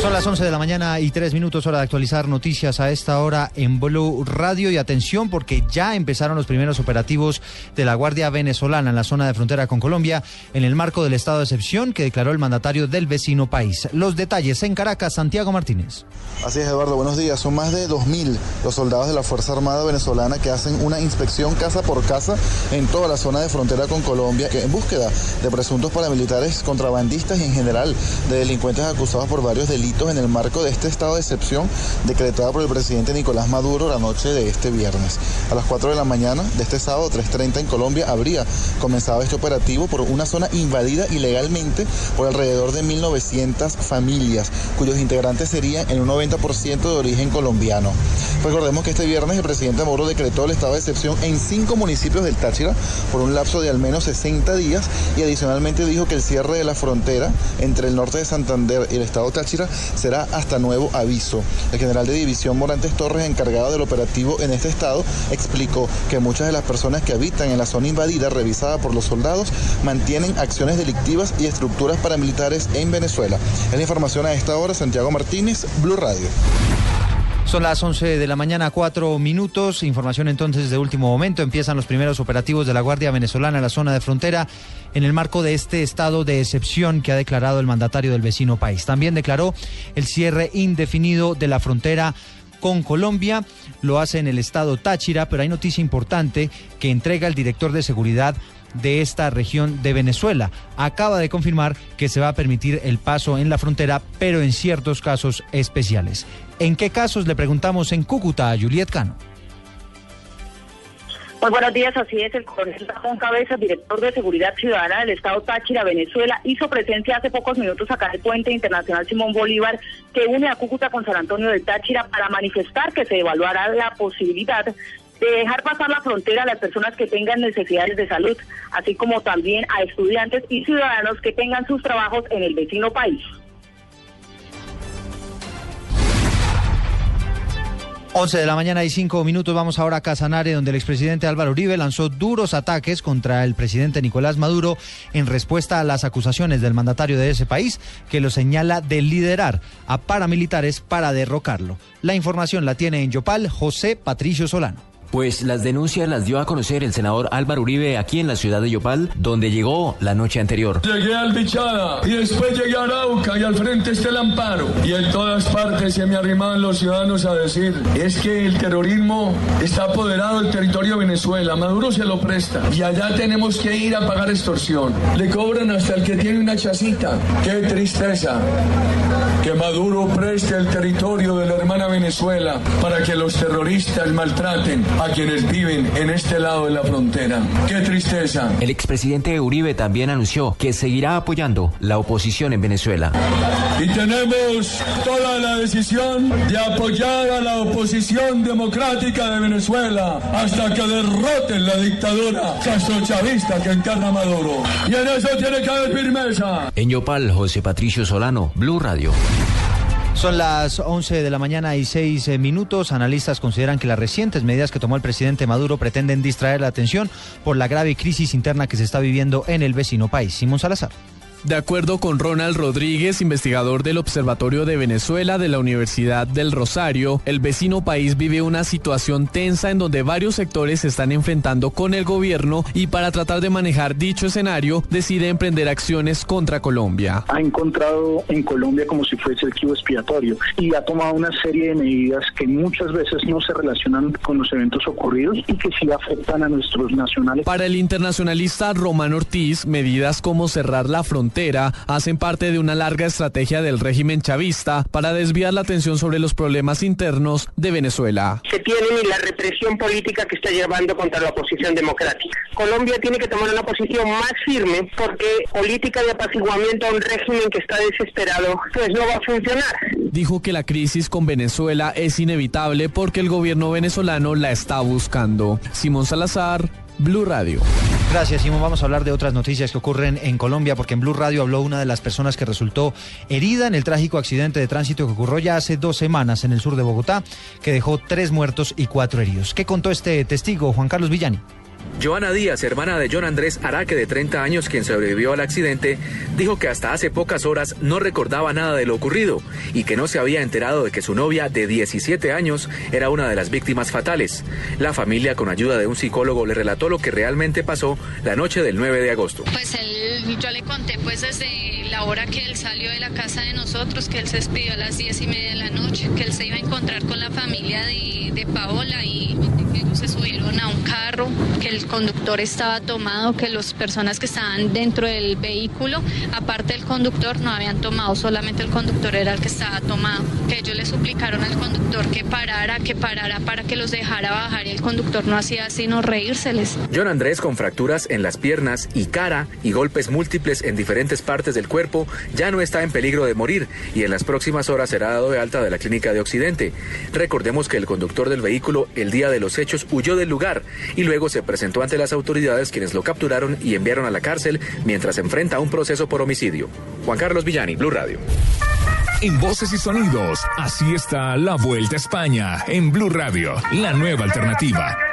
Son las 11 de la mañana y 3 minutos hora de actualizar noticias a esta hora en Blue Radio y atención porque ya empezaron los primeros operativos de la Guardia Venezolana en la zona de frontera con Colombia en el marco del estado de excepción que declaró el mandatario del vecino país. Los detalles en Caracas, Santiago Martínez. Así es, Eduardo, buenos días. Son más de 2.000 los soldados de la Fuerza Armada venezolana que hacen una inspección casa por casa en toda la zona de frontera con Colombia en búsqueda de presuntos paramilitares contrabandistas y en general de delincuentes acusados por varios delitos en el marco de este estado de excepción decretado por el presidente Nicolás Maduro la noche de este viernes. A las 4 de la mañana de este sábado 3.30 en Colombia habría comenzado este operativo por una zona invadida ilegalmente por alrededor de 1.900 familias, cuyos integrantes serían en un 90% de origen colombiano. Recordemos que este viernes el presidente Maduro decretó el estado de excepción en cinco municipios del Táchira por un lapso de al menos 60 días y adicionalmente dijo que el cierre de la frontera entre el norte de Santander y el estado Táchira será hasta nuevo aviso. El general de división Morantes Torres, encargado del operativo en este estado, explicó que muchas de las personas que habitan en la zona invadida revisada por los soldados mantienen acciones delictivas y estructuras paramilitares en Venezuela. Es la información a esta hora, Santiago Martínez, Blue Radio. Son las 11 de la mañana, cuatro minutos. Información entonces de último momento. Empiezan los primeros operativos de la Guardia Venezolana en la zona de frontera en el marco de este estado de excepción que ha declarado el mandatario del vecino país. También declaró el cierre indefinido de la frontera con Colombia. Lo hace en el estado Táchira, pero hay noticia importante que entrega el director de seguridad de esta región de Venezuela. Acaba de confirmar que se va a permitir el paso en la frontera, pero en ciertos casos especiales. ¿En qué casos? Le preguntamos en Cúcuta a Juliet Cano. Muy buenos días, así es. El coronel Ramón Cabeza, director de Seguridad Ciudadana del Estado Táchira, Venezuela, hizo presencia hace pocos minutos acá en el puente internacional Simón Bolívar, que une a Cúcuta con San Antonio del Táchira, para manifestar que se evaluará la posibilidad de dejar pasar la frontera a las personas que tengan necesidades de salud, así como también a estudiantes y ciudadanos que tengan sus trabajos en el vecino país. 11 de la mañana y 5 minutos vamos ahora a Casanare, donde el expresidente Álvaro Uribe lanzó duros ataques contra el presidente Nicolás Maduro en respuesta a las acusaciones del mandatario de ese país que lo señala de liderar a paramilitares para derrocarlo. La información la tiene en Yopal José Patricio Solano. Pues las denuncias las dio a conocer el senador Álvaro Uribe aquí en la ciudad de Yopal, donde llegó la noche anterior. Llegué al Bichada y después llegué a Arauca y al frente está el Amparo. Y en todas partes se me arrimaban los ciudadanos a decir, es que el terrorismo está apoderado del territorio de Venezuela, Maduro se lo presta y allá tenemos que ir a pagar extorsión. Le cobran hasta el que tiene una chacita. Qué tristeza que Maduro preste el territorio de la hermana Venezuela para que los terroristas maltraten a quienes viven en este lado de la frontera. Qué tristeza. El expresidente Uribe también anunció que seguirá apoyando la oposición en Venezuela. Y tenemos toda la decisión de apoyar a la oposición democrática de Venezuela hasta que derroten la dictadura castrochavista que encarna Maduro. Y en eso tiene que haber firmeza. En Yopal, José Patricio Solano, Blue Radio. Son las 11 de la mañana y 6 eh, minutos. Analistas consideran que las recientes medidas que tomó el presidente Maduro pretenden distraer la atención por la grave crisis interna que se está viviendo en el vecino país. Simón Salazar. De acuerdo con Ronald Rodríguez, investigador del Observatorio de Venezuela de la Universidad del Rosario, el vecino país vive una situación tensa en donde varios sectores se están enfrentando con el gobierno y para tratar de manejar dicho escenario decide emprender acciones contra Colombia. Ha encontrado en Colombia como si fuese el chivo expiatorio y ha tomado una serie de medidas que muchas veces no se relacionan con los eventos ocurridos y que sí afectan a nuestros nacionales. Para el internacionalista Román Ortiz, medidas como cerrar la frontera frontera hacen parte de una larga estrategia del régimen chavista para desviar la atención sobre los problemas internos de Venezuela. Se tiene ni la represión política que está llevando contra la oposición democrática. Colombia tiene que tomar una posición más firme porque política de apaciguamiento a un régimen que está desesperado pues no va a funcionar. Dijo que la crisis con Venezuela es inevitable porque el gobierno venezolano la está buscando. Simón Salazar, Blue Radio. Gracias, Simón. Vamos a hablar de otras noticias que ocurren en Colombia, porque en Blue Radio habló una de las personas que resultó herida en el trágico accidente de tránsito que ocurrió ya hace dos semanas en el sur de Bogotá, que dejó tres muertos y cuatro heridos. ¿Qué contó este testigo, Juan Carlos Villani? Joana Díaz, hermana de John Andrés Araque, de 30 años, quien sobrevivió al accidente, dijo que hasta hace pocas horas no recordaba nada de lo ocurrido y que no se había enterado de que su novia de 17 años era una de las víctimas fatales. La familia, con ayuda de un psicólogo, le relató lo que realmente pasó la noche del 9 de agosto. Pues él, yo le conté pues desde la hora que él salió de la casa de nosotros, que él se despidió a las 10 y media de la noche, que él se iba a encontrar con la familia de, Paola y se subieron a un carro, que el conductor estaba tomado, que las personas que estaban dentro del vehículo, aparte del conductor, no habían tomado, solamente el conductor era el que estaba tomado. Que ellos le suplicaron al conductor que parara, que parara para que los dejara bajar y el conductor no hacía sino reírseles. John Andrés con fracturas en las piernas y cara y golpes múltiples en diferentes partes del cuerpo ya no está en peligro de morir y en las próximas horas será dado de alta de la clínica de Occidente. Recordemos que el conductor del vehículo el día de los hechos huyó del lugar y luego se presentó ante las autoridades quienes lo capturaron y enviaron a la cárcel mientras enfrenta un proceso por homicidio. Juan Carlos Villani, Blue Radio. En voces y sonidos, así está la Vuelta a España en Blue Radio, la nueva alternativa.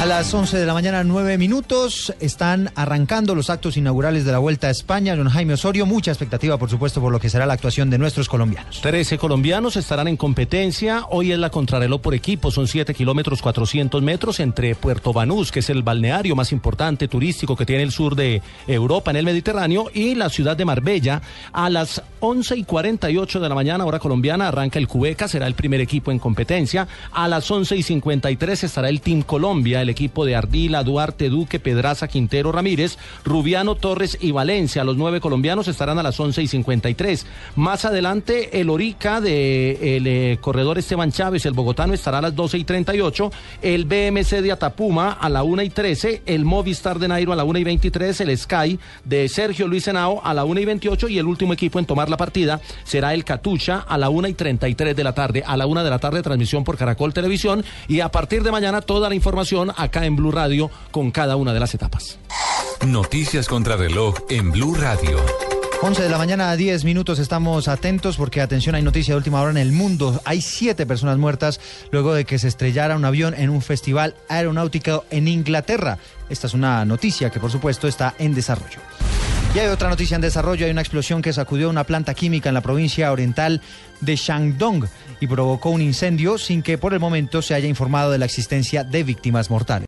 A las 11 de la mañana, 9 minutos, están arrancando los actos inaugurales de la Vuelta a España. Don Jaime Osorio, mucha expectativa, por supuesto, por lo que será la actuación de nuestros colombianos. 13 colombianos estarán en competencia. Hoy es la contrarreloj por equipo. Son 7 kilómetros 400 metros entre Puerto Banús, que es el balneario más importante turístico que tiene el sur de Europa en el Mediterráneo, y la ciudad de Marbella. A las 11 y 48 de la mañana, hora colombiana, arranca el Cubeca, será el primer equipo en competencia. A las 11 y 53 estará el Team Colombia, el equipo de Ardila, Duarte, Duque, Pedraza, Quintero, Ramírez, Rubiano, Torres y Valencia. Los nueve colombianos estarán a las 11 y 53. Más adelante, el Orica de el eh, corredor Esteban Chávez, el bogotano, estará a las 12 y 38. El BMC de Atapuma a la 1 y 13. El Movistar de Nairo a la 1 y 23. El Sky de Sergio Luis Henao a la 1 y 28. Y el último equipo en tomar la partida será el Catucha a la 1 y 33 de la tarde. A la 1 de la tarde, transmisión por Caracol Televisión. Y a partir de mañana, toda la información acá en Blue Radio con cada una de las etapas. Noticias contra reloj en Blue Radio. 11 de la mañana a 10 minutos estamos atentos porque atención hay noticia de última hora en el mundo. Hay siete personas muertas luego de que se estrellara un avión en un festival aeronáutico en Inglaterra. Esta es una noticia que por supuesto está en desarrollo. Y hay otra noticia en desarrollo. Hay una explosión que sacudió una planta química en la provincia oriental de Shandong y provocó un incendio sin que por el momento se haya informado de la existencia de víctimas mortales.